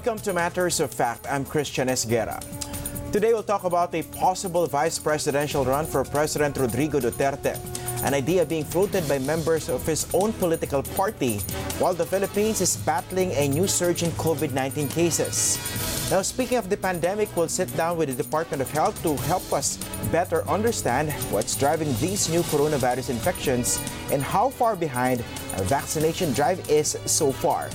Welcome to Matters of Fact. I'm Christian Esguera. Today we'll talk about a possible vice presidential run for President Rodrigo Duterte, an idea being floated by members of his own political party, while the Philippines is battling a new surge in COVID 19 cases. Now, speaking of the pandemic, we'll sit down with the Department of Health to help us better understand what's driving these new coronavirus infections and how far behind our vaccination drive is so far.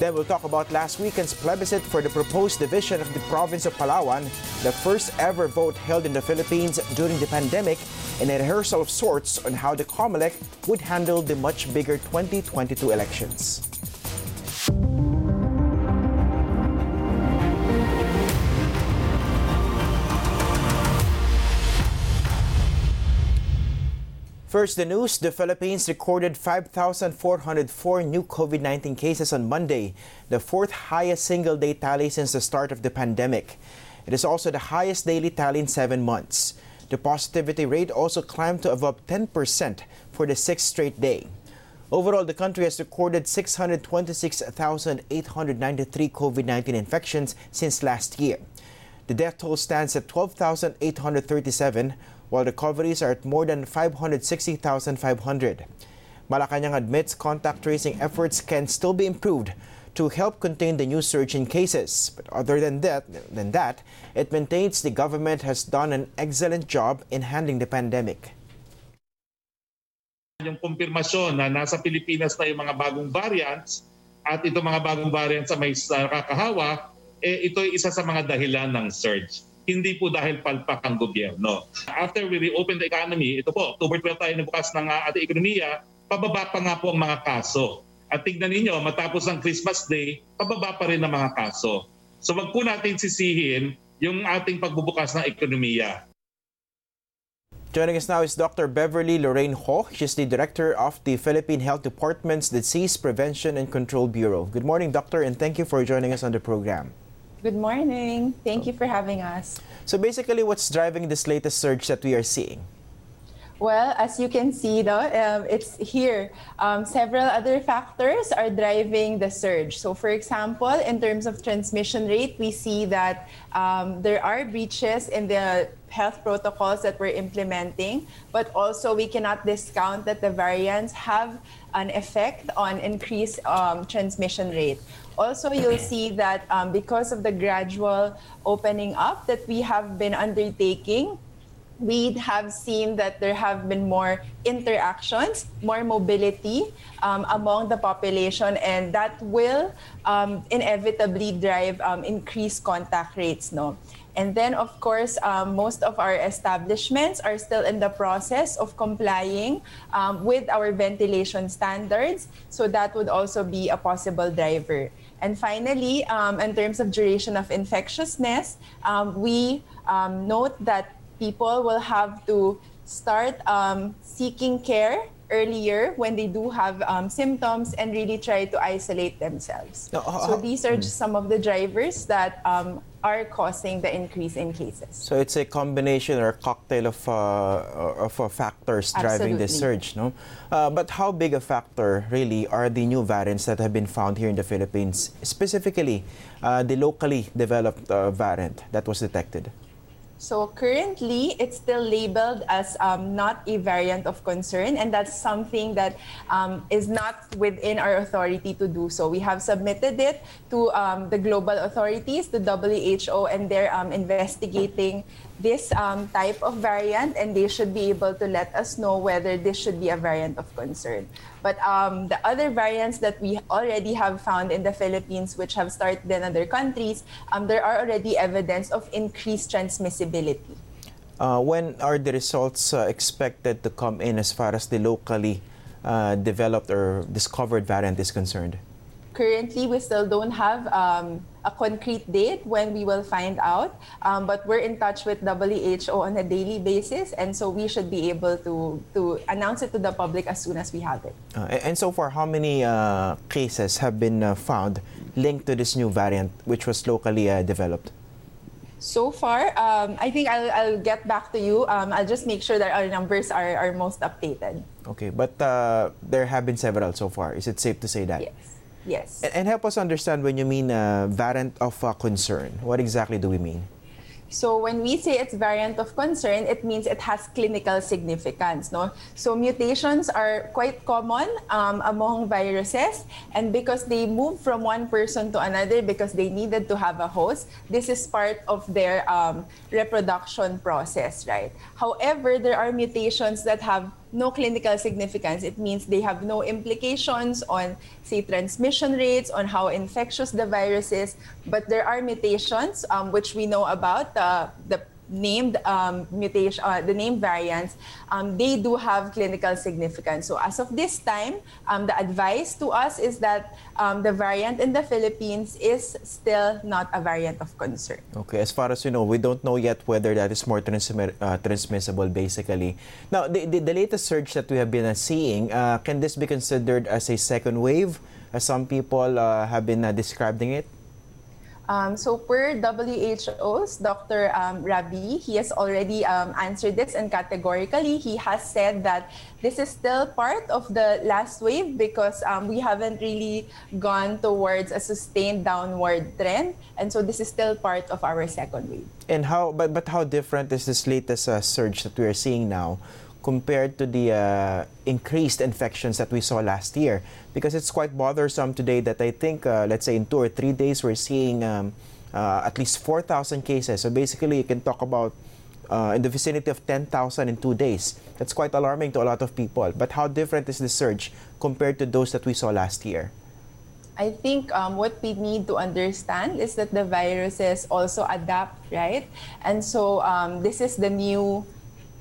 Then we'll talk about last weekend's plebiscite for the proposed division of the province of Palawan, the first ever vote held in the Philippines during the pandemic, and a rehearsal of sorts on how the COMELEC would handle the much bigger 2022 elections. First, the news the Philippines recorded 5,404 new COVID 19 cases on Monday, the fourth highest single day tally since the start of the pandemic. It is also the highest daily tally in seven months. The positivity rate also climbed to above 10% for the sixth straight day. Overall, the country has recorded 626,893 COVID 19 infections since last year. The death toll stands at 12,837 while recoveries are at more than 560,500. Malacanang admits contact tracing efforts can still be improved to help contain the new surge in cases. But other than that, than that, it maintains the government has done an excellent job in handling the pandemic. Yung kumpirmasyon na nasa Pilipinas na yung mga bagong variants at itong mga bagong variants sa may nakakahawa, eh, ito ay isa sa mga dahilan ng surge hindi po dahil palpak ang gobyerno. After we reopen the economy, ito po, October 12 tayo nabukas ng uh, ating ekonomiya, pababa pa nga po ang mga kaso. At tignan ninyo, matapos ang Christmas Day, pababa pa rin ang mga kaso. So wag po natin sisihin yung ating pagbubukas ng ekonomiya. Joining us now is Dr. Beverly Lorraine Ho. She's the director of the Philippine Health Department's Disease Prevention and Control Bureau. Good morning, doctor, and thank you for joining us on the program. Good morning. Thank you for having us. So basically, what's driving this latest surge that we are seeing? Well, as you can see, though, um, it's here. Um, several other factors are driving the surge. So, for example, in terms of transmission rate, we see that um, there are breaches in the health protocols that we're implementing, but also we cannot discount that the variants have an effect on increased um, transmission rate. Also, you'll see that um, because of the gradual opening up that we have been undertaking, we have seen that there have been more interactions, more mobility um, among the population, and that will um, inevitably drive um, increased contact rates. No, and then of course, um, most of our establishments are still in the process of complying um, with our ventilation standards, so that would also be a possible driver. And finally, um, in terms of duration of infectiousness, we note that people will have to start um, seeking care earlier when they do have um, symptoms and really try to isolate themselves. No, uh, so these are just some of the drivers that um, are causing the increase in cases. So it's a combination or a cocktail of, uh, of uh, factors Absolutely. driving this surge, no? Uh, but how big a factor really are the new variants that have been found here in the Philippines, specifically uh, the locally developed uh, variant that was detected? So currently, it's still labeled as um, not a variant of concern, and that's something that um, is not within our authority to do so. We have submitted it to um, the global authorities, the WHO, and they're um, investigating this um, type of variant, and they should be able to let us know whether this should be a variant of concern. But um, the other variants that we already have found in the Philippines, which have started in other countries, um, there are already evidence of increased transmissibility. Uh, when are the results uh, expected to come in as far as the locally uh, developed or discovered variant is concerned? Currently, we still don't have um, a concrete date when we will find out, um, but we're in touch with WHO on a daily basis, and so we should be able to to announce it to the public as soon as we have it. Uh, and so far, how many uh, cases have been uh, found linked to this new variant, which was locally uh, developed? So far, um, I think I'll, I'll get back to you. Um, I'll just make sure that our numbers are, are most updated. Okay, but uh, there have been several so far. Is it safe to say that? Yes. Yes. And, and help us understand when you mean uh, variant of uh, concern. What exactly do we mean? So when we say it's variant of concern, it means it has clinical significance. No? So mutations are quite common um, among viruses, and because they move from one person to another because they needed to have a host, this is part of their um, reproduction process, right? However, there are mutations that have no clinical significance. It means they have no implications on, say, transmission rates, on how infectious the virus is. But there are mutations, um, which we know about, uh, the named um, mutation, uh, the named variants, um, they do have clinical significance. So as of this time, um, the advice to us is that um, the variant in the Philippines is still not a variant of concern. Okay, as far as you know, we don't know yet whether that is more transmi- uh, transmissible, basically. Now, the, the, the, latest surge that we have been uh, seeing, uh, can this be considered as a second wave, as some people uh, have been uh, describing it? Um, so per WHO's Dr. Um, Rabi, he has already um, answered this and categorically he has said that this is still part of the last wave because um, we haven't really gone towards a sustained downward trend and so this is still part of our second wave. And how, but, but how different is this latest uh, surge that we are seeing now compared to the uh, increased infections that we saw last year. Because it's quite bothersome today that I think uh, let's say in two or three days we're seeing um, uh, at least 4,000 cases. So basically you can talk about uh, in the vicinity of 10,000 in two days. That's quite alarming to a lot of people. But how different is the surge compared to those that we saw last year? I think um, what we need to understand is that the viruses also adapt, right? And so um, this is the new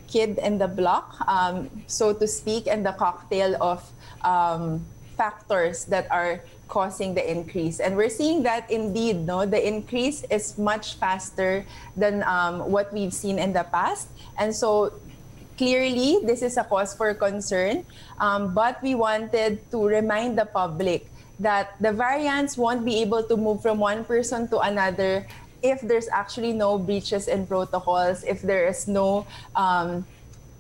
kid in the block, um, so to speak, and the cocktail of um, factors that are causing the increase. And we're seeing that indeed, no, the increase is much faster than um, what we've seen in the past. And so clearly, this is a cause for concern. Um, but we wanted to remind the public that the variants won't be able to move from one person to another if there's actually no breaches in protocols, if there is no um,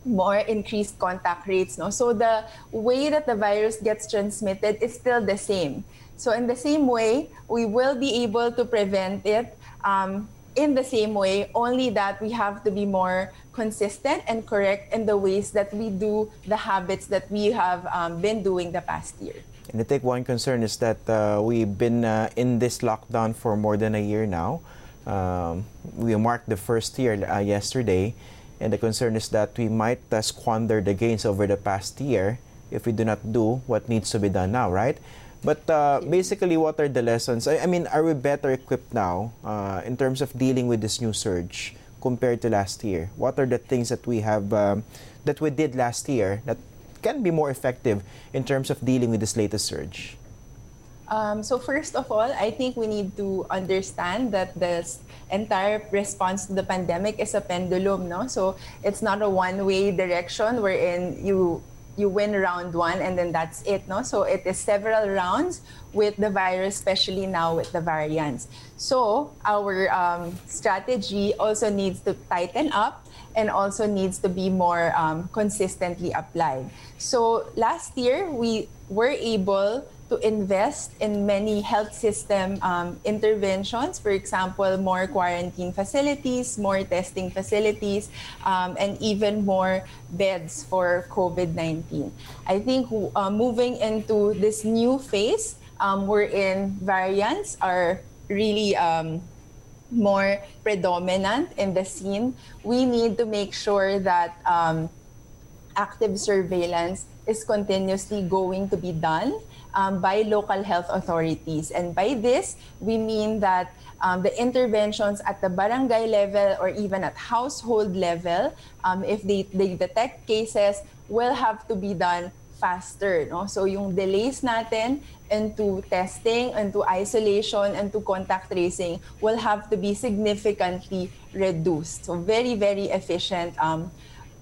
more increased contact rates. No? So the way that the virus gets transmitted is still the same. So in the same way, we will be able to prevent it um, in the same way, only that we have to be more consistent and correct in the ways that we do the habits that we have um, been doing the past year. And I think one concern is that uh, we've been uh, in this lockdown for more than a year now. Um, we marked the first year uh, yesterday, and the concern is that we might uh, squander the gains over the past year if we do not do what needs to be done now, right? But uh, basically, what are the lessons? I, I, mean, are we better equipped now uh, in terms of dealing with this new surge compared to last year? What are the things that we have um, that we did last year that can be more effective in terms of dealing with this latest surge? Um, so first of all, I think we need to understand that this entire response to the pandemic is a pendulum, no? So it's not a one-way direction wherein you you win round one and then that's it, no? So it is several rounds with the virus, especially now with the variants. So our um, strategy also needs to tighten up and also needs to be more um, consistently applied. So last year we were able to invest in many health system um, interventions. For example, more quarantine facilities, more testing facilities, um, and even more beds for COVID 19. I think uh, moving into this new phase, um, wherein variants are really um, more predominant in the scene, we need to make sure that um, active surveillance is continuously going to be done um, by local health authorities. And by this, we mean that um, the interventions at the barangay level or even at household level, um, if they, they detect cases, will have to be done faster. No? So yung delays natin into testing, into isolation, into contact tracing will have to be significantly reduced. So very, very efficient um,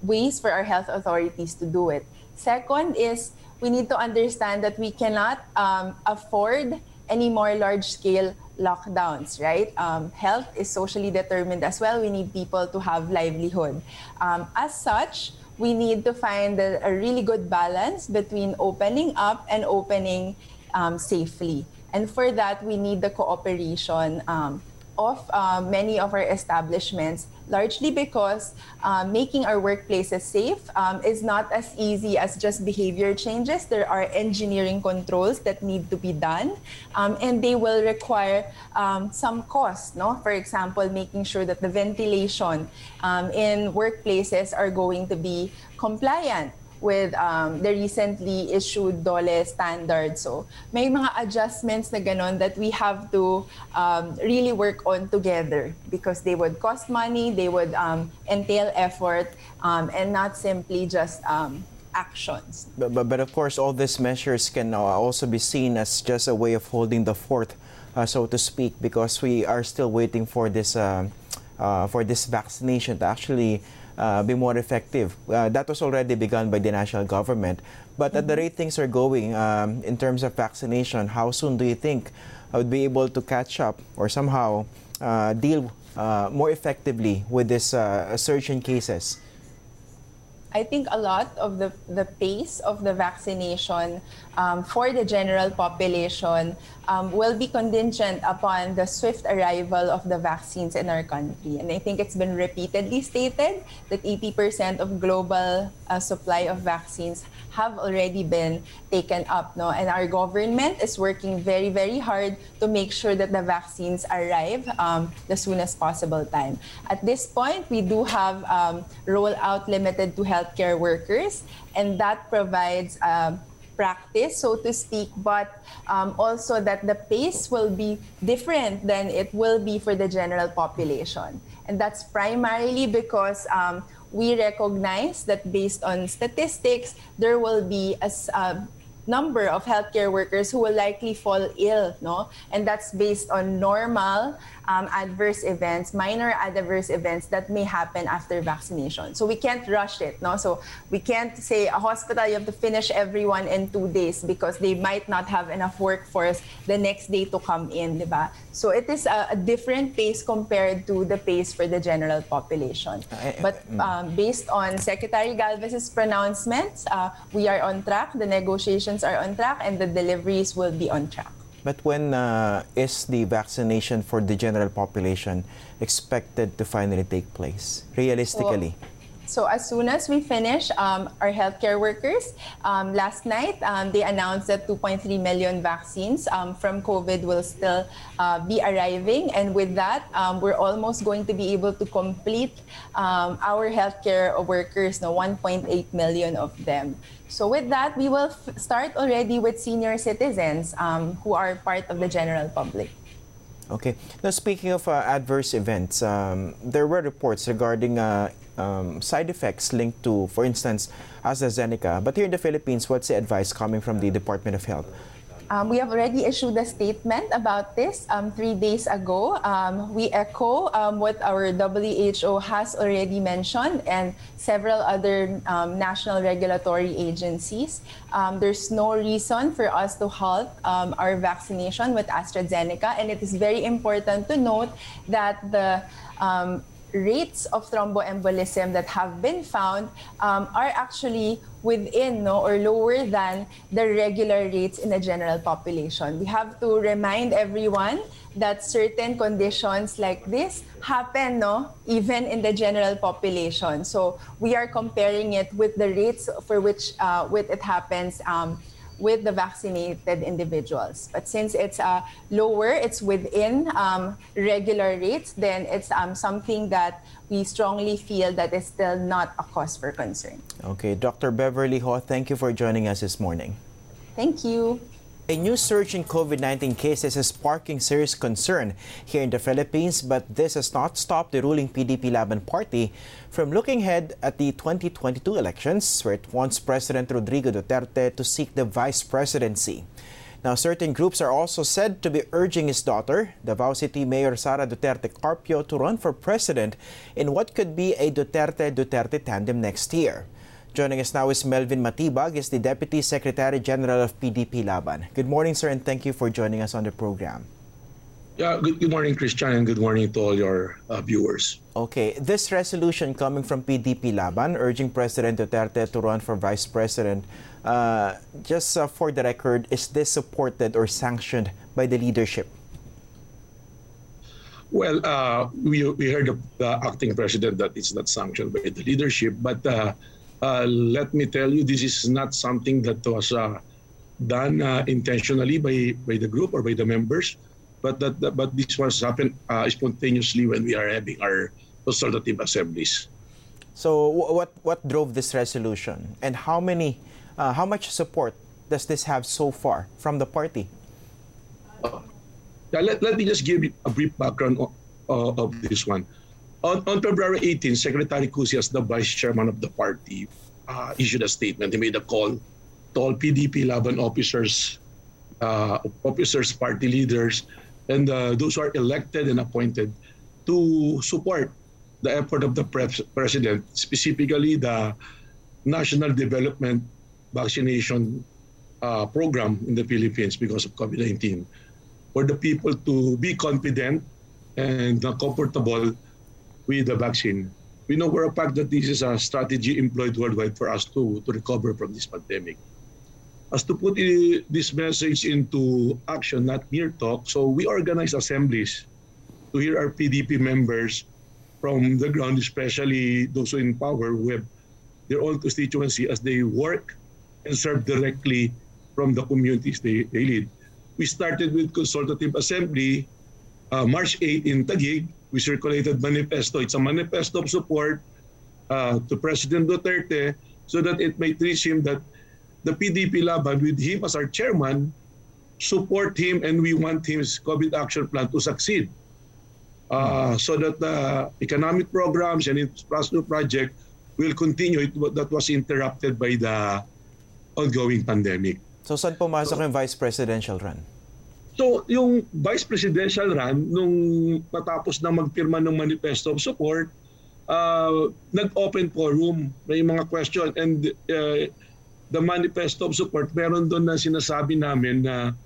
ways for our health authorities to do it. Second is we need to understand that we cannot um, afford any more large scale lockdowns, right? Um, health is socially determined as well. We need people to have livelihood. Um, as such, we need to find a, a, really good balance between opening up and opening um, safely. And for that, we need the cooperation um, of uh, many of our establishments, largely because uh, making our workplaces safe um, is not as easy as just behavior changes. There are engineering controls that need to be done, um, and they will require um, some cost. No, for example, making sure that the ventilation um, in workplaces are going to be compliant with um, the recently issued DOLE standard. So may mga adjustments na ganon that we have to um, really work on together because they would cost money, they would um, entail effort, um, and not simply just um, actions. But, but, but, of course, all these measures can uh, also be seen as just a way of holding the fort, uh, so to speak, because we are still waiting for this uh, uh for this vaccination to actually uh, be more effective. Uh, that was already begun by the national government. But at the mm-hmm. rate things are going um, in terms of vaccination, how soon do you think I would be able to catch up or somehow uh, deal uh, more effectively with this uh, surge in cases? I think a lot of the, the pace of the vaccination um, for the general population um, will be contingent upon the swift arrival of the vaccines in our country. And I think it's been repeatedly stated that 80% of global uh, supply of vaccines have already been taken up. No? And our government is working very, very hard to make sure that the vaccines arrive um, the soonest possible time. At this point, we do have um, rollout limited to healthcare workers, and that provides um, practice, so to speak, but um, also that the pace will be different than it will be for the general population. And that's primarily because um, we recognize that based on statistics, there will be a, uh, number of healthcare workers who will likely fall ill, no? And that's based on normal um, adverse events, minor adverse events that may happen after vaccination. So we can't rush it, no? So we can't say a hospital you have to finish everyone in two days because they might not have enough workforce the next day to come in, diba? So it is a, a different pace compared to the pace for the general population. But mm. um, based on Secretary Galvez's pronouncements, uh, we are on track. The negotiations are on track, and the deliveries will be on track. But when uh, is the vaccination for the general population expected to finally take place, realistically? Well, so as soon as we finish um, our healthcare workers, um, last night um, they announced that 2.3 million vaccines um, from COVAX will still uh, be arriving, and with that, um, we're almost going to be able to complete our healthcare workers, no 1.8 million of them. So with that, we will f- start already with senior citizens who are part of the general public. Okay. Now, speaking of uh, adverse events, um, there were reports regarding uh, um, side effects linked to, for instance, AstraZeneca. But here in the Philippines, what's the advice coming from the Department of Health? Um, we have already issued a statement about this um, three days ago. Um, we echo um, what our WHO has already mentioned and several other um, national regulatory agencies. Um, there's no reason for us to halt our vaccination with AstraZeneca, and it is very important to note that the rates of thromboembolism that have been found um, are actually within no, or lower than the regular rates in the general population. We have to remind everyone that certain conditions like this happen no, even in the general population. So we are comparing it with the rates for which uh, with it happens um, with the vaccinated individuals. But since it's uh, lower, it's within um, regular rates, then it's um, something that we strongly feel that is still not a cause for concern. Okay, Dr. Beverly Ho, thank you for joining us this morning. Thank you. A new surge in COVID 19 cases is sparking serious concern here in the Philippines, but this has not stopped the ruling PDP Laban Party from looking ahead at the 2022 elections, where it wants President Rodrigo Duterte to seek the vice presidency. Now, certain groups are also said to be urging his daughter, Davao City Mayor Sara Duterte Carpio, to run for president in what could be a Duterte Duterte tandem next year. Joining us now is Melvin Matibag, is the Deputy Secretary General of PDP Laban. Good morning, sir, and thank you for joining us on the program. Yeah, good, good morning, Christian, and good morning to all your uh, viewers. Okay, this resolution coming from PDP Laban urging President Duterte to run for Vice President. Uh, just uh, for the record, is this supported or sanctioned by the leadership? Well, uh, we, we heard of the acting president that it's not sanctioned by the leadership, but uh, uh, let me tell you, this is not something that was uh, done uh, intentionally by, by the group or by the members, but that, that but this was happened uh, spontaneously when we are having our consultative assemblies. So, wh- what what drove this resolution, and how many, uh, how much support does this have so far from the party? Yeah, let, let me just give you a brief background of, uh, of this one. On, on February 18, Secretary Cusias, the vice chairman of the party, uh, issued a statement. He made a call to all PDP Laban officers, uh, officers, party leaders, and uh, those who are elected and appointed to support the effort of the pres- president, specifically the National Development Vaccination uh, Program in the Philippines because of COVID-19 for the people to be confident and uh, comfortable with the vaccine. We know for a fact that this is a strategy employed worldwide for us to, to recover from this pandemic. As to put this message into action, not mere talk, so we organize assemblies to hear our PDP members from the ground, especially those in power who have their own constituency as they work and serve directly from the communities they, they lead. We started with consultative assembly uh, March 8 in Taguig. We circulated manifesto. It's a manifesto of support uh, to President Duterte so that it might reach him that the PDP Laban, with him as our chairman, support him and we want his COVID action plan to succeed. Uh, so that the economic programs and infrastructure project will continue it, that was interrupted by the ongoing pandemic. So, saan pumasok yung vice presidential run? So, yung vice presidential run, nung matapos na magpirma ng manifesto of support, uh, nag-open forum, may mga question, and uh, the manifesto of support, meron doon na sinasabi namin na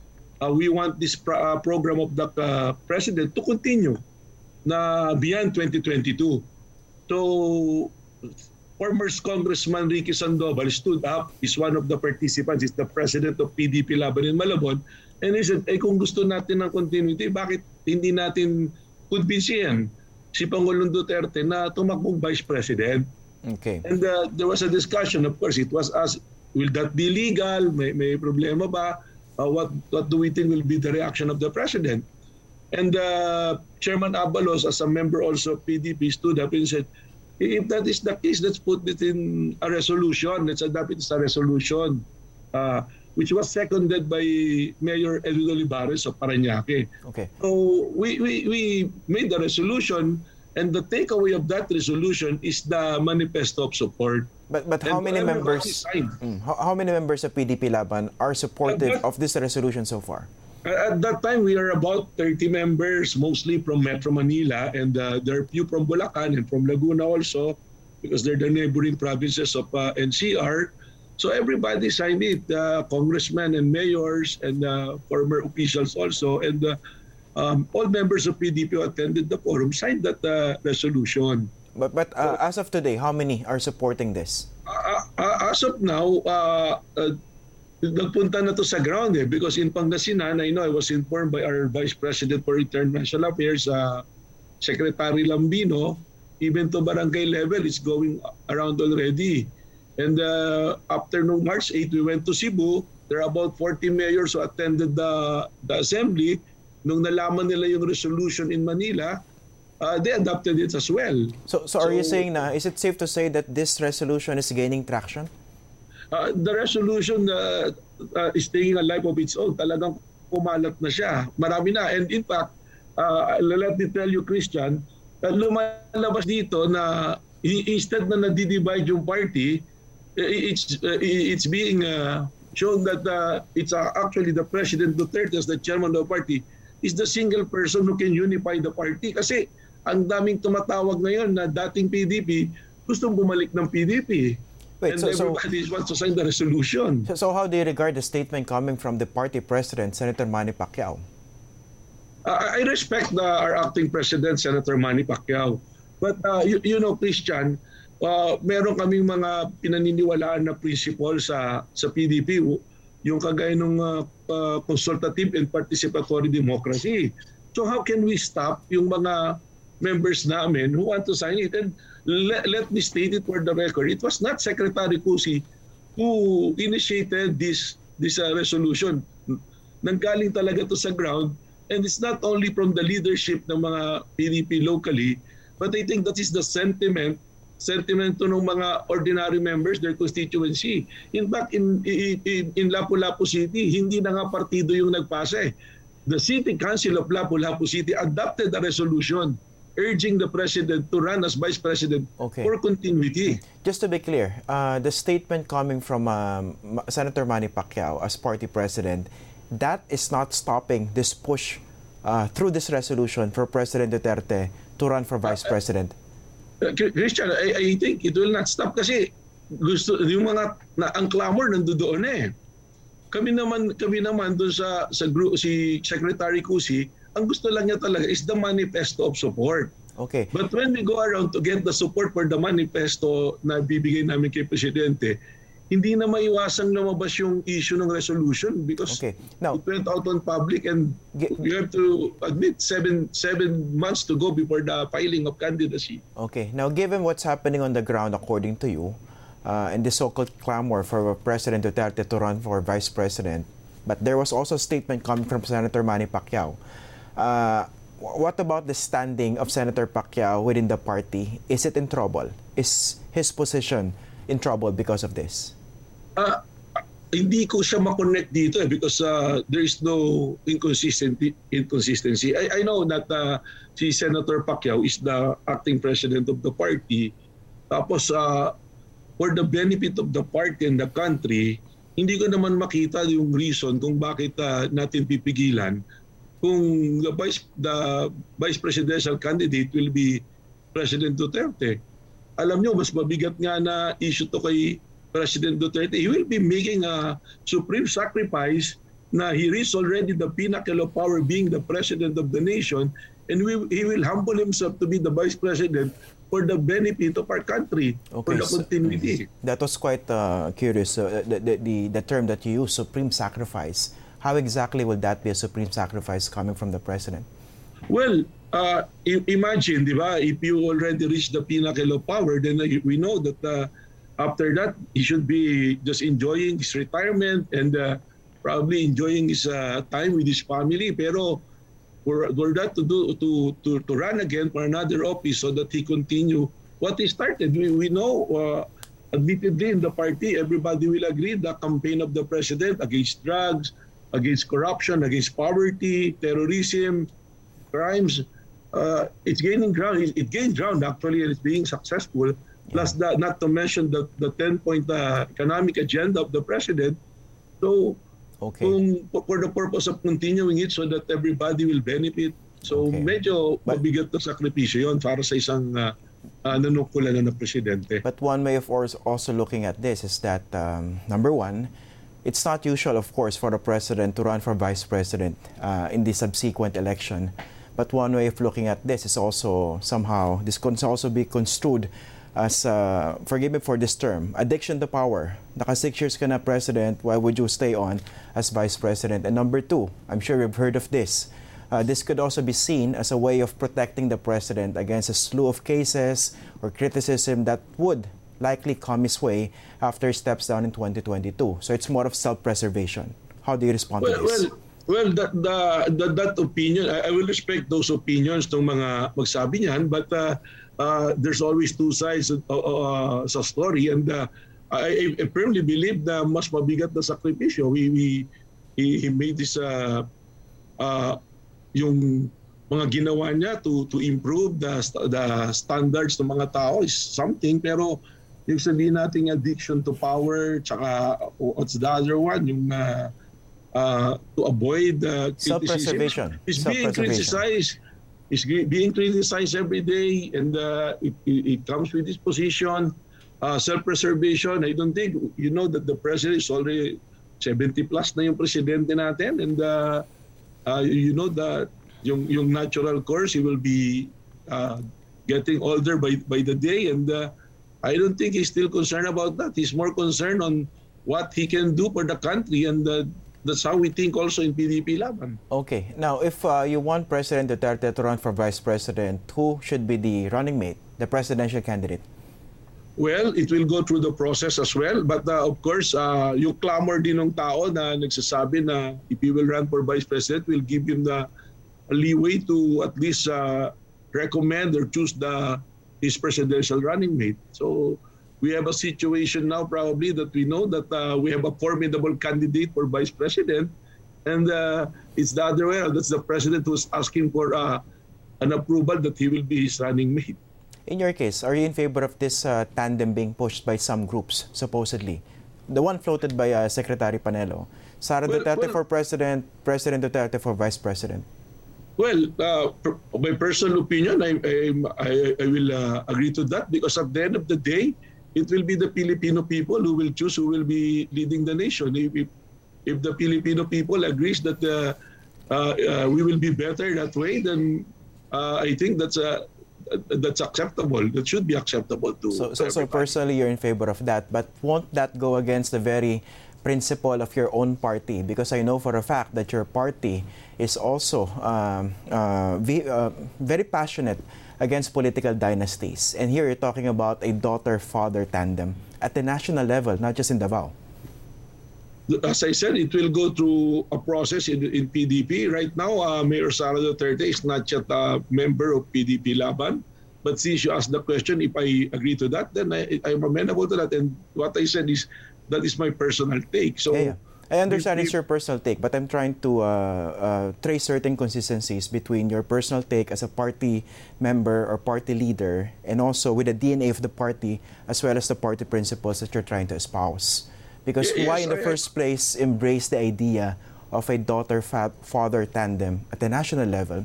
uh, we want this pro- uh, program of the uh, president to continue na beyond 2022. So, former Congressman Ricky Sandoval stood up, is one of the participants, is the president of PDP Laban in Malabon, and he said, eh kung gusto natin ng continuity, bakit hindi natin kumbinsiyan si Pangulong Duterte na tumakbong vice president? Okay. And uh, there was a discussion, of course, it was asked, will that be legal? May, may problema ba? Uh, what, what do we think will be the reaction of the president? And uh, Chairman Abalos, as a member also of PDP, stood up and said, if that is the case, let's put it in a resolution. Let's adopt it as a resolution, uh, which was seconded by Mayor Eduardo Olivares of Parañaque. Okay. So we, we, we made the resolution, and the takeaway of that resolution is the manifesto of support. But but how many everybody members? Mm, how, how many members of PDP Laban are supportive Uh, of this resolution so far? At that time, we are about 30 members, mostly from Metro Manila, and uh, there are few from Bulacan and from Laguna also, because they're the neighboring provinces of uh, NCR. So everybody signed it, uh, congressmen and mayors and uh, former officials also, and uh, um, all members of PDP who attended the forum signed that uh, resolution. But but uh, as of today, how many are supporting this? uh, uh, as of now, uh, uh, nagpunta na to sa ground eh because in Pangasinan, I know I was informed by our Vice President for International Affairs, uh, Secretary Lambino, even to barangay level, it's going around already. And uh, after nung March 8, we went to Cebu. There are about 40 mayors who attended the, the assembly. Nung nalaman nila yung resolution in Manila, uh, they adopted it as well. So so are you So- saying na is it safe to say that this resolution is gaining traction? Uh, the resolution uh, uh, is taking a life of its own. Talagang kumalat na siya. Marami na. And in fact, uh, let me tell you, Christian, uh, lumalabas dito na instead na nadi-divide yung party, it's uh, it's being uh, shown that uh, it's uh, actually the President Duterte as the chairman of the party is the single person who can unify the party. Kasi ang daming tumatawag ngayon na dating PDP, gustong bumalik ng PDP. Wait, and so- so- everybody wants to sign the resolution. So, so how do you regard the statement coming from the party president, Senator Manny Pacquiao? Uh, I respect the, our acting president, Senator Manny Pacquiao. But uh, you, you know, Christian, uh, meron kaming mga pinaniniwalaan na principle sa sa PDP yung kagaya ng uh, uh, consultative and participatory democracy. So how can we stop yung mga members namin who want to sign it? And let, let me state it for the record. It was not Secretary Cusi who initiated this this uh, resolution. Nanggaling talaga to sa ground and it's not only from the leadership ng mga PDP locally, but I think that is the sentiment sentiment to ng mga ordinary members, their constituency. In fact, in, in, in Lapu-Lapu City, hindi na nga partido yung nagpasa eh. The City Council of Lapu-Lapu City adopted a resolution urging the president to run as vice president Okay. for continuity. Just to be clear, uh, the statement coming from um, Senator Manny Pacquiao as party president, that is not stopping this push uh, through this resolution for President Duterte to run for vice president. Uh, Christian, I, I think it will not stop kasi gusto yung mga na, ang clamor nandoon eh. Kami naman kami naman doon sa sa group si Secretary Cusi, ang gusto lang niya talaga is the manifesto of support. Okay. But when we go around to get the support for the manifesto na bibigay namin kay Presidente, hindi na maiwasang lumabas yung issue ng resolution because Okay. Now- it went out on public and Ge- you have to admit seven seven months to go before the filing of candidacy. Okay. Now, given what's happening on the ground, according to you, uh, and the so-called clamor for President Duterte to run for vice president, but there was also a statement coming from Senator Manny Pacquiao. Uh, wh- what about the standing of Senator Pacquiao within the party? Is it in trouble? Is his position in trouble because of this? Ah, hindi ko siya ma-connect dito eh because uh, there is no inconsistency. inconsistency. I, I know that uh, si Senator Pacquiao is the acting president of the party. Tapos uh, for the benefit of the party and the country, hindi ko naman makita yung reason kung bakit uh, natin pipigilan kung the vice the vice presidential candidate will be President Duterte. Alam nyo, mas mabigat nga na issue to kay President Duterte. He will be making a supreme sacrifice na he is already the pinnacle of power being the president of the nation and we, he will humble himself to be the vice president for the benefit of our country, for Okay, the so- continuity. That was quite uh, curious. Uh, the, the, the, the term that you use, supreme sacrifice. How exactly would that be a supreme sacrifice coming from the president? Well, uh, imagine, di ba, if you already reach the pinnacle of power, then we know that uh, after that, he should be just enjoying his retirement and uh, probably enjoying his uh, time with his family. Pero for, for that to do to, to to run again for another office so that he continue what he started. We, we know, uh, admittedly in the party, everybody will agree the campaign of the president against drugs, against corruption, against poverty, terrorism, crimes, uh, it's gaining ground. It, it gained ground actually, and it's being successful. Plus, the, not to mention the the ten point uh, economic agenda of the president. So, Okay. kung for the purpose of continuing it so that everybody will benefit. So, Okay. medyo But- mabigat na sakripisyo yon para sa isang uh, uh, nanukulan na na presidente. But one way of also looking at this is that um, number one, it's not usual, of course, for the president to run for vice president uh, in the subsequent election. But one way of looking at this is also somehow this can also be construed as, uh, forgive me for this term, addiction to power. Naka six years ka na president, why would you stay on as vice president? And number two, I'm sure you've heard of this. Uh, this could also be seen as a way of protecting the president against a slew of cases or criticism that would likely come his way after he steps down in 2022. So it's more of self-preservation. How do you respond Well, to this? well, well, that the, the that opinion, I, I will respect those opinions ng mga magsabi niyan, but uh, uh, there's always two sides uh, uh, sa story, and uh, I, I firmly believe na mas mabigat na sakripisyo. We we he, he made this uh, uh, yung mga ginawa niya to to improve the the standards ng mga tao is something pero yung sabihin natin addiction to power tsaka uh, what's the other one? Yung uh, uh, to avoid uh, criticism. Is being criticized. Is ge- being criticized every day and uh, it, it, it comes with this position. Uh, self-preservation I don't think you know that the president is already 70 plus na yung presidente natin and uh, uh, you know that yung yung natural course, he will be uh, getting older by by the day, and uh, I don't think he's still concerned about that. He's more concerned on what he can do for the country, and uh, that's how we think also in PDP Laban. Okay. Now, if uh, you want President Duterte to run for vice president, who should be the running mate, the presidential candidate? Well, it will go through the process as well. But uh, of course, uh, yung clamor din ng tao na nagsasabi na if he will run for vice president, will give him the leeway to at least uh, recommend or choose the his presidential running mate. So we have a situation now probably that we know that uh, we have a formidable candidate for vice president, and uh, it's the other way. That's the president who's asking for uh, an approval that he will be his running mate. In your case, are you in favor of this uh, tandem being pushed by some groups, supposedly? The one floated by uh, Secretary Panelo. Sara Well, Duterte well- for president, President Duterte for vice president. Well, uh, my personal opinion, I, I, I, will uh, agree to that because at the end of the day, it will be the Filipino people who will choose who will be leading the nation. If, if, if the Filipino people agrees that uh, uh, uh, we will be better that way, then uh, I think that's a that's acceptable. That should be acceptable to. So, so, so personally, you're in favor of that. But won't that go against the very principle of your own party? Because I know for a fact that your party is also um, uh, ve- uh, very passionate against political dynasties. And here you're talking about a daughter-father tandem at the national level, not just in Davao. as I said, it will go through a process in, in PDP. Right now, uh, Mayor Sara Duterte is not yet a member of PDP Laban. But since you asked the question, if I agree to that, then I, I'm amenable to that. And what I said is that is my personal take. So Yeah, yeah. I understand we- it's your personal take, but I'm trying to uh, uh, trace certain consistencies between your personal take as a party member or party leader and also with the DNA of the party as well as the party principles that you're trying to espouse. Because Y- why yes, in the I- first place embrace the idea of a daughter-father tandem at the national level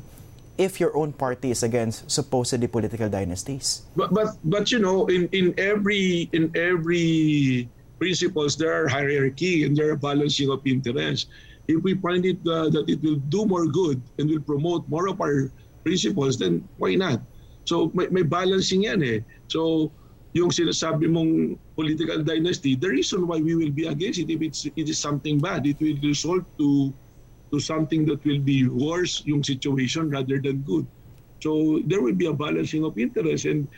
if your own party is against supposedly political dynasties? but but but you know in in every in every principles there are hierarchy and there are balancing of interest. If we find it uh, that it will do more good and will promote more of our principles then why not? So may, may balancing yan eh. So yung sinasabi mong political dynasty the reason why we will be against it if it's it is something bad it will result to to something that will be worse yung situation rather than good. So there will be a balancing of interest, and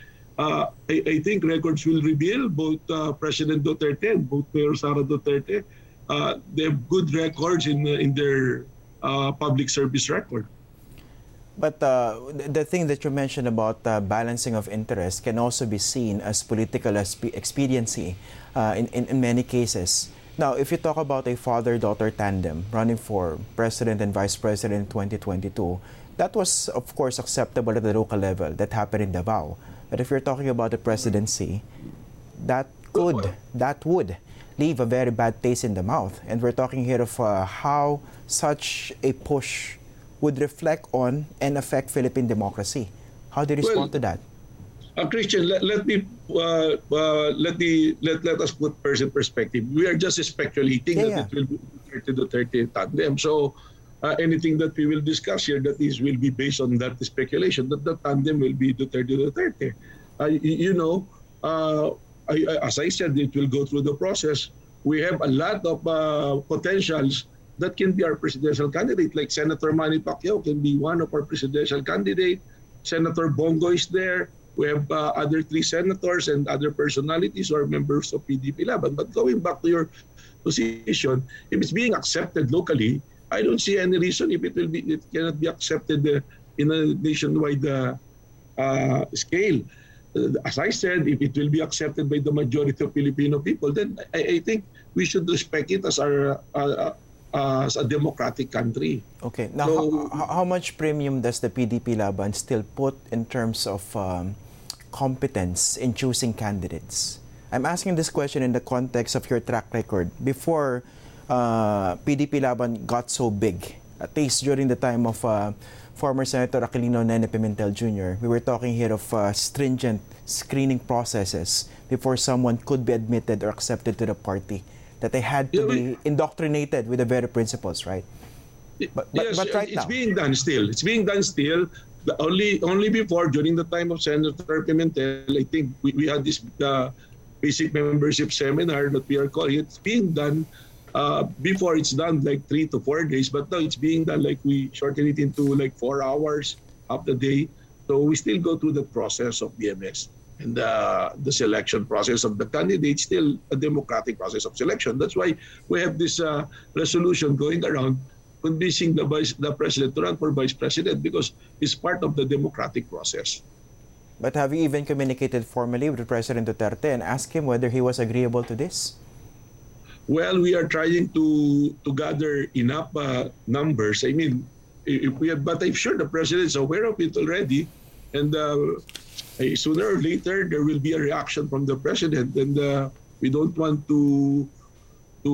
I, I think records will reveal both uh, President Duterte and both Mayor Sara Duterte. Uh, they have good records in uh, in their uh, public service record. But uh, the thing that you mentioned about uh, balancing of interest can also be seen as political expe- expediency uh, in, in, in many cases. Now, if you talk about a father-daughter tandem running for president and vice president in 2022, that was, of course, acceptable at the local level. That happened in Davao. But if you're talking about the presidency, that could, that would leave a very bad taste in the mouth. And we're talking here of uh, how such a push would reflect on and affect Philippine democracy. How do you respond Well, to that? Uh, Christian, let, let me uh, uh, let me let, let us put first in perspective. We are just speculating Yeah, that it will be Duterte Duterte tandem. So uh, anything that we will discuss here that is will be based on that speculation that the tandem will be Duterte Duterte. Uh, y- you know, uh, I, I, as I said, it will go through the process. We have a lot of uh, potentials that can be our presidential candidate. Like Senator Manny Pacquiao can be one of our presidential candidate. Senator Bongo is there. We have uh, other three senators and other personalities are members of PDP Laban. But going back to your position, if it's being accepted locally, I don't see any reason if it will be it cannot be accepted uh, in a nationwide uh, uh, scale. Uh, as I said, if it will be accepted by the majority of Filipino people, then I, I think we should respect it as our uh, uh, as a democratic country. Okay. Now, So- how, how much premium does the PDP Laban still put in terms of um, competence in choosing candidates? I'm asking this question in the context of your track record. Before uh, PDP Laban got so big, at least during the time of uh, former Senator Aquilino Nene Pimentel Jr., we were talking here of uh, stringent screening processes before someone could be admitted or accepted to the party. That they had to Yeah, be indoctrinated with the very principles, right? But, but, yes, but right it's now, being done still. It's being done still. The only only before during the time of Senator Pimentel, I think we, we had this uh, basic membership seminar that we are calling. It's being done uh, before it's done like three to four days, but now it's being done like we shorten it into like four hours of the day. So we still go through the process of BMS and uh, the selection process of the candidates, still a democratic process of selection. That's why we have this uh, resolution going around convincing the vice, the president to run for vice president because it's part of the democratic process. but have you even communicated formally with President Duterte and asked him whether he was agreeable to this? Well, we are trying to to gather enough uh, numbers. I mean, if we have, but I'm sure the president is aware of it already, and uh, sooner or later there will be a reaction from the president, and uh, we don't want to to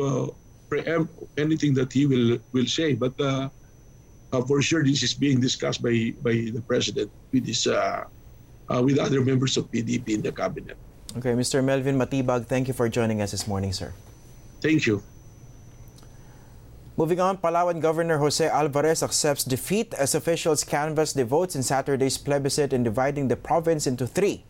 uh, preempt anything that he will will say. But uh, uh, for sure, this is being discussed by by the president with his uh, uh, with other members of PDP in the cabinet. Okay, Mr. Melvin Matibag, thank you for joining us this morning, sir. Thank you. Moving on, Palawan Governor Jose Alvarez accepts defeat as officials canvass the votes in Saturday's plebiscite in dividing the province into three.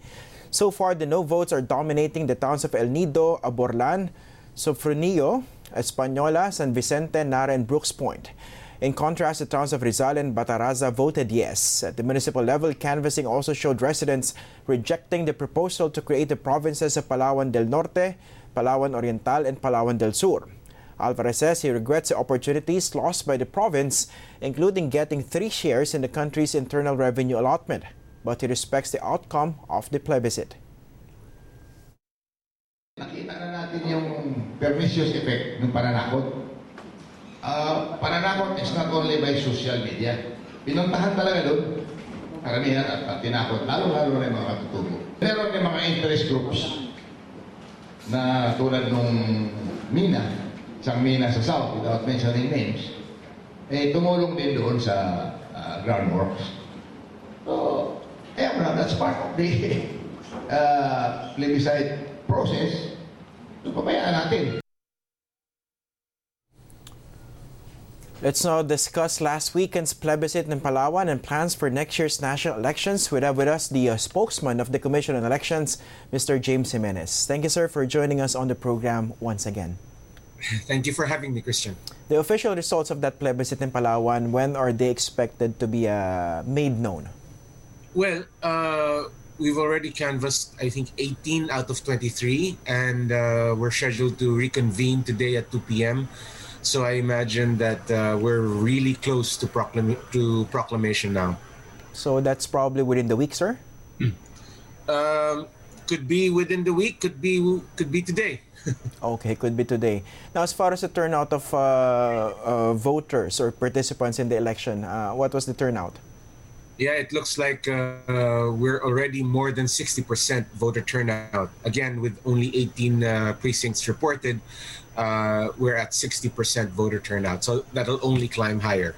So far, the no votes are dominating the towns of El Nido, Aborlan, Sofronio, Española, San Vicente, Narra, and Brooke's Point. In contrast, the towns of Rizal and Bataraza voted yes. At the municipal level, canvassing also showed residents rejecting the proposal to create the provinces of Palawan del Norte, Palawan Oriental, and Palawan del Sur. Alvarez says he regrets the opportunities lost by the province, including getting three shares in the country's internal revenue allotment, but he respects the outcome of the plebiscite. Nakita na natin yung pernicious effect ng pananakot. Ah, pananakot is not only by social media. Pinuntahan talaga doon. Karamihan at, at tinakot, lalo-lalo na yung mga katutubo. Meron yung mga interest groups na tulad nung Mina, isang Mina sa South, without mentioning names, eh tumulong din doon sa ah, groundworks. So, eh, well, that's part of the uh, plebiscite process. So, pabayaan natin. Let's now discuss last weekend's plebiscite in Palawan and plans for next year's national elections. We have with us the uh, spokesman of the Commission on Elections, Mr. James Jimenez. Thank you, sir, for joining us on the program once again. Thank you for having me, Christian. The official results of that plebiscite in Palawan, when are they expected to be uh, made known? Well, uh, we've already canvassed, I think, 18 out of 23, and uh, we're scheduled to reconvene today at 2 p.m. So I imagine that uh, we're really close to, proclam- to proclamation now. So that's probably within the week, sir? Um, could be within the week, could be could be today. Okay, could be today. Now, as far as the turnout of uh, uh, voters or participants in the election, uh, what was the turnout? Yeah, it looks like uh, we're already more than 60% voter turnout. Again, with only 18 uh, precincts reported, uh, we're at 60% voter turnout. So that'll only climb higher.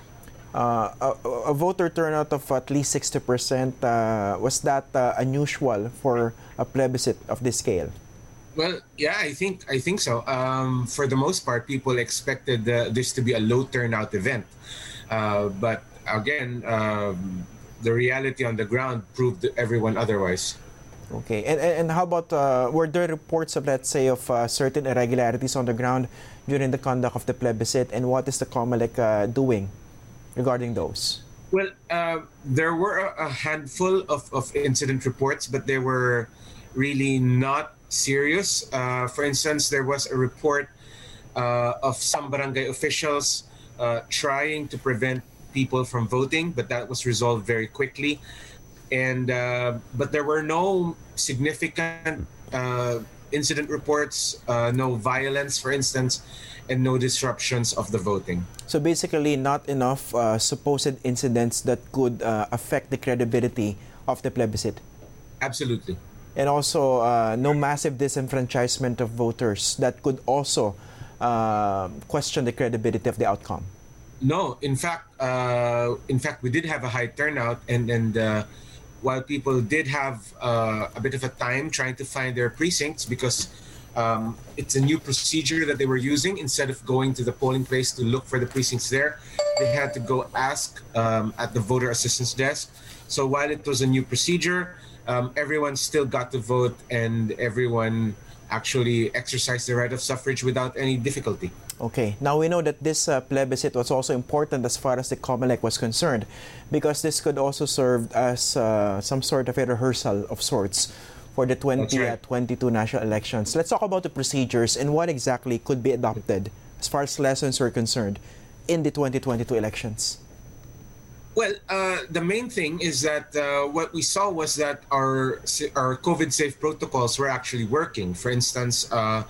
Uh, a, a voter turnout of at least 60%, uh, was that uh, unusual for a plebiscite of this scale? Well, yeah, I think I think so. Um, for the most part, people expected uh, this to be a low turnout event, uh, but again, um, the reality on the ground proved everyone otherwise. Okay, and, and, and how about, uh, were there reports of, let's say, of uh, certain irregularities on the ground during the conduct of the plebiscite, and what is the COMELEC uh, doing regarding those? Well, uh, there were a, a handful of, of incident reports, but they were really not serious. Uh, for instance, there was a report uh, of some barangay officials uh, trying to prevent people from voting, but that was resolved very quickly. And uh, but there were no significant uh, incident reports, uh, no violence, for instance, and no disruptions of the voting. So basically, not enough uh, supposed incidents that could uh, affect the credibility of the plebiscite. Absolutely. And also, uh, no massive disenfranchisement of voters that could also uh, question the credibility of the outcome. No, in fact, uh, in fact, we did have a high turnout, and and uh, while people did have uh, a bit of a time trying to find their precincts because Um, it's a new procedure that they were using. Instead of going to the polling place to look for the precincts there, they had to go ask um, at the voter assistance desk. So while it was a new procedure, um, everyone still got to vote and everyone actually exercised the right of suffrage without any difficulty. Okay, now we know that this uh, plebiscite was also important as far as the COMELEC was concerned because this could also serve as uh, some sort of a rehearsal of sorts for the 2022 right. national elections. Let's talk about the procedures and what exactly could be adopted as far as lessons are concerned in the 2022 elections. Well, uh, the main thing is that uh, what we saw was that our our COVID safe protocols were actually working. For instance, uh,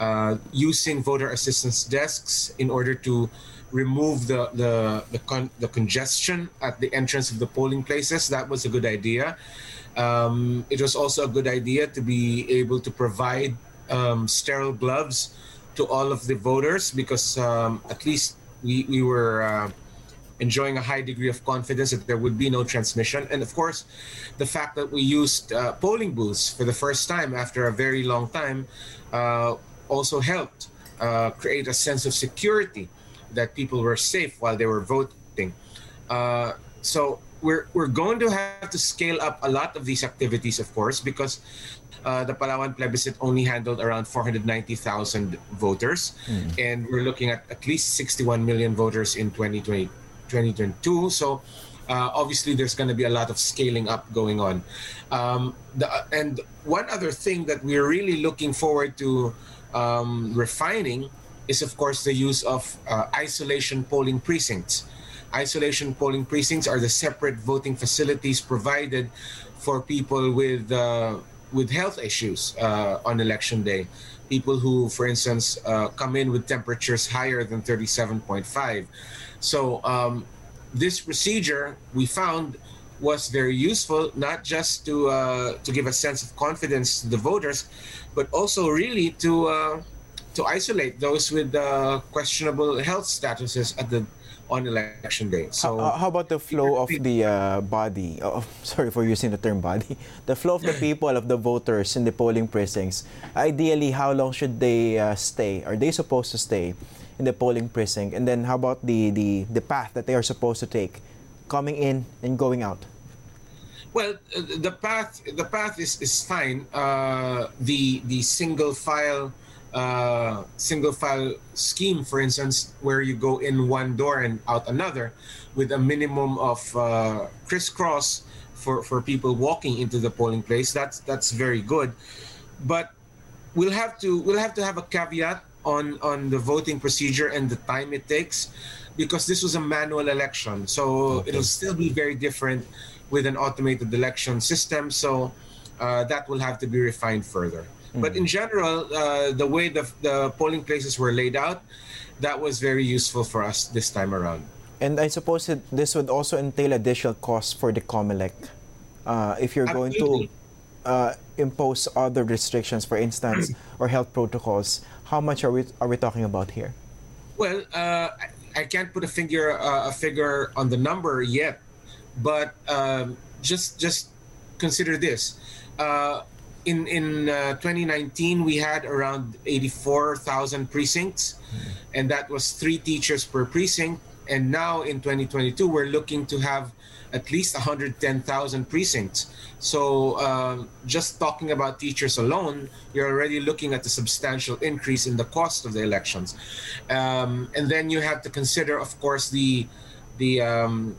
uh using voter assistance desks in order to remove the the the, con- the, congestion at the entrance of the polling places. That was a good idea. Um, it was also a good idea to be able to provide um, sterile gloves to all of the voters because um, at least we, we were uh, enjoying a high degree of confidence that there would be no transmission. And of course, the fact that we used uh, polling booths for the first time after a very long time uh, also helped uh, create a sense of security that people were safe while they were voting. Uh, so we're we're going to have to scale up a lot of these activities, of course, because uh, the Palawan plebiscite only handled around 490,000 voters, mm. and we're looking at at least 61 million voters in 2020, 2022. So. Uh, obviously, there's going to be a lot of scaling up going on. Um, the, and one other thing that we're really looking forward to um, refining is, of course, the use of uh, isolation polling precincts. Isolation polling precincts are the separate voting facilities provided for people with uh, with health issues uh, on election day. People who, for instance, uh, come in with temperatures higher than 37.5. So um, this procedure we found was very useful, not just to uh, to give a sense of confidence to the voters, but also really to uh, to isolate those with uh, questionable health statuses at the on election day. So, how, how about the flow of the uh, body? Oh, sorry for using the term body. The flow of the people, of the voters in the polling precincts. Ideally, how long should they uh, stay? Are they supposed to stay in the polling precinct? And then, how about the, the, the path that they are supposed to take, coming in and going out? Well, uh, the path the path is, is fine. Uh, the the single file uh, single file scheme, for instance, where you go in one door and out another, with a minimum of uh, crisscross for, for people walking into the polling place. That's that's very good, but we'll have to we'll have to have a caveat on on the voting procedure and the time it takes, because this was a manual election, so okay. it'll still be very different with an automated election system. So uh, that will have to be refined further. But in general, uh, the way the, the polling places were laid out, that was very useful for us this time around. And I suppose it, this would also entail additional costs for the COMELEC. Uh, if you're Absolutely. going to uh, impose other restrictions, for instance, or health protocols, how much are we are we talking about here? Well, uh, I can't put a figure uh, a figure on the number yet, but um, just just consider this. Uh, in in uh, 2019 we had around 84,000 precincts mm-hmm. and that was three teachers per precinct and now in 2022 we're looking to have at least 110,000 precincts so uh, just talking about teachers alone you're already looking at a substantial increase in the cost of the elections um, and then you have to consider of course the the um,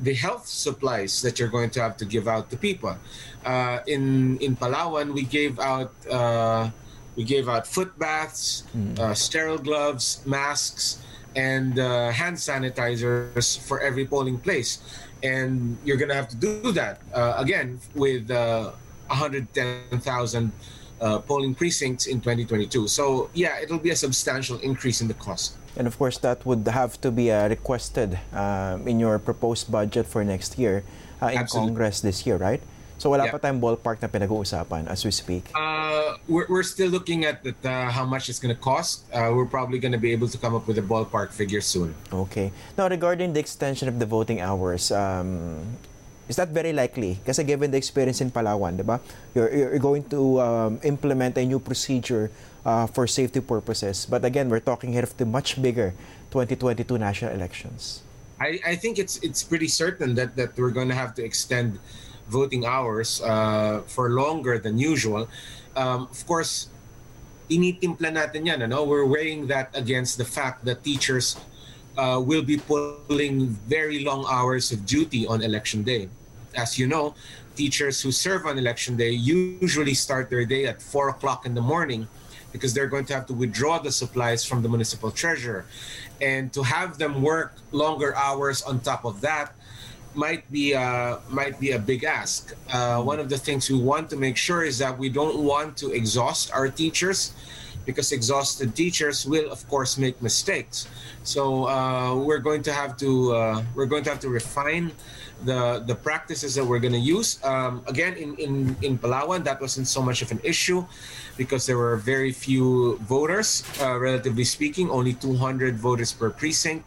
the health supplies that you're going to have to give out to people. Uh, in in Palawan, we gave out uh, we gave out foot baths, mm. uh, sterile gloves, masks, and uh, hand sanitizers for every polling place. And you're going to have to do that uh, again with 110,000 uh, polling precincts in 2022. So yeah, it'll be a substantial increase in the cost. And of course, that would have to be uh, requested um, in your proposed budget for next year uh, in Absolutely. Congress this year, right? So wala yeah. pa tayong ballpark na pinag-uusapan as we speak? Uh, we're, we're still looking at that, uh, how much it's going to cost. Uh, we're probably going to be able to come up with a ballpark figure soon. Okay. Now, regarding the extension of the voting hours, um, Is that very likely? Kasi given the experience in Palawan, di ba? You're, you're going to um, implement a new procedure uh, for safety purposes. But again, we're talking here of the much bigger 2022 national elections. I, I think it's it's pretty certain that, that we're going to have to extend voting hours uh, for longer than usual. Um, of course, initimpla natin yan. Ano? We're weighing that against the fact that teachers uh, will be pulling very long hours of duty on election day. As you know, teachers who serve on election day usually start their day at 4 o'clock in the morning because they're going to have to withdraw the supplies from the municipal treasurer. And to have them work longer hours on top of that might be uh, might be a big ask. Uh, one of the things we want to make sure is that we don't want to exhaust our teachers because exhausted teachers will of course make mistakes so uh, we're going to have to uh, we're going to have to refine the the practices that we're going to use. Um, again in, in in Palawan that wasn't so much of an issue because there were very few voters uh, relatively speaking only 200 voters per precinct.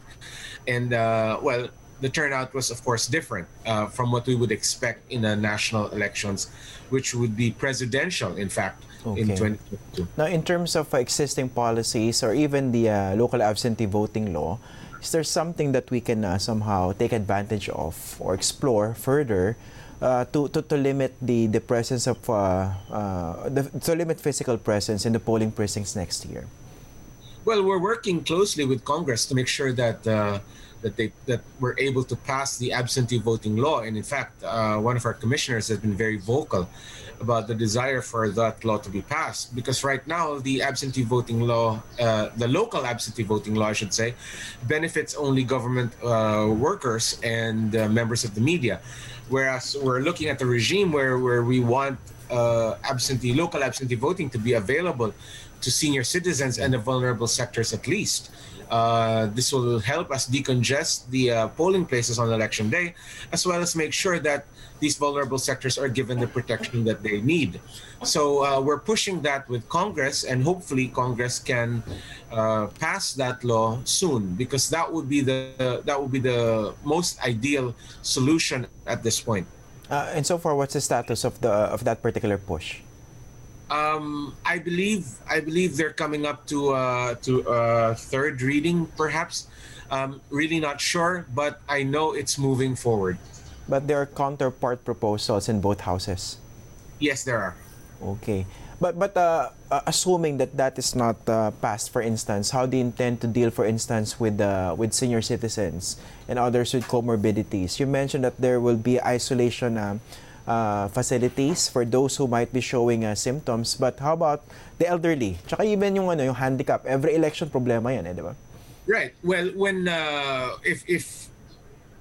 And uh, well the turnout was of course different uh, from what we would expect in the national elections which would be presidential in fact okay. in 2022 now in terms of existing policies or even the uh, local absentee voting law is there something that we can uh, somehow take advantage of or explore further uh, to, to, to limit the, the presence of uh, uh, the, to limit physical presence in the polling precincts next year? Well we're working closely with congress to make sure that uh, that they that we're able to pass the absentee voting law. And in fact, uh, one of our commissioners has been very vocal about the desire for that law to be passed because right now the absentee voting law, uh, the local absentee voting law, I should say, benefits only government uh, workers and uh, members of the media, whereas we're looking at the regime where where we want uh, absentee local absentee voting to be available to senior citizens and the vulnerable sectors at least. Uh, this will help us decongest the uh, polling places on election day, as well as make sure that these vulnerable sectors are given the protection that they need. So uh, we're pushing that with Congress, and hopefully Congress can uh, pass that law soon, because that would be the that would be the most ideal solution at this point. Uh, and so far, what's the status of the of that particular push? Um, I believe I believe they're coming up to uh, to uh, third reading, perhaps. Um, really not sure, but I know it's moving forward. But there are counterpart proposals in both houses. Yes, there are. Okay, but but uh, uh assuming that that is not uh, passed, for instance, how do you intend to deal, for instance, with uh, with senior citizens and others with comorbidities? You mentioned that there will be isolation. Um, uh, facilities for those who might be showing uh, symptoms. But how about the elderly? Tsaka even yung ano yung handicap. Every election problema yan eh, di ba? Right. Well, when uh, if if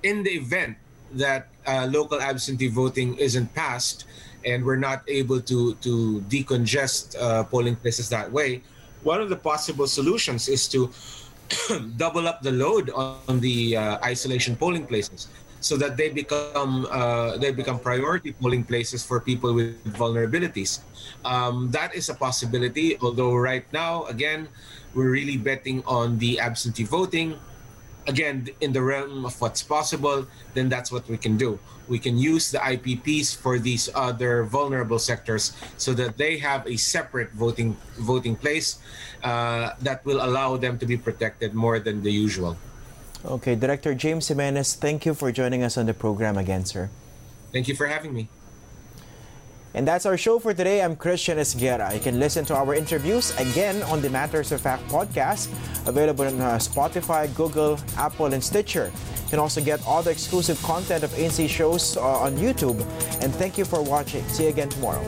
in the event that uh, local absentee voting isn't passed and we're not able to to decongest uh, polling places that way, one of the possible solutions is to double up the load on the uh, isolation polling places so that they become uh, they become priority polling places for people with vulnerabilities. Um, that is a possibility. Although right now, again, we're really betting on the absentee voting. Again, in the realm of what's possible, then that's what we can do. We can use the IPPs for these other vulnerable sectors so that they have a separate voting voting place uh, that will allow them to be protected more than the usual. Okay, Director James Jimenez, thank you for joining us on the program again, sir. Thank you for having me. And that's our show for today. I'm Christian Esguerra. You can listen to our interviews again on the Matters of Fact podcast, available on uh, Spotify, Google, Apple, and Stitcher. You can also get all the exclusive content of ANC shows uh, on YouTube. And thank you for watching. See you again tomorrow.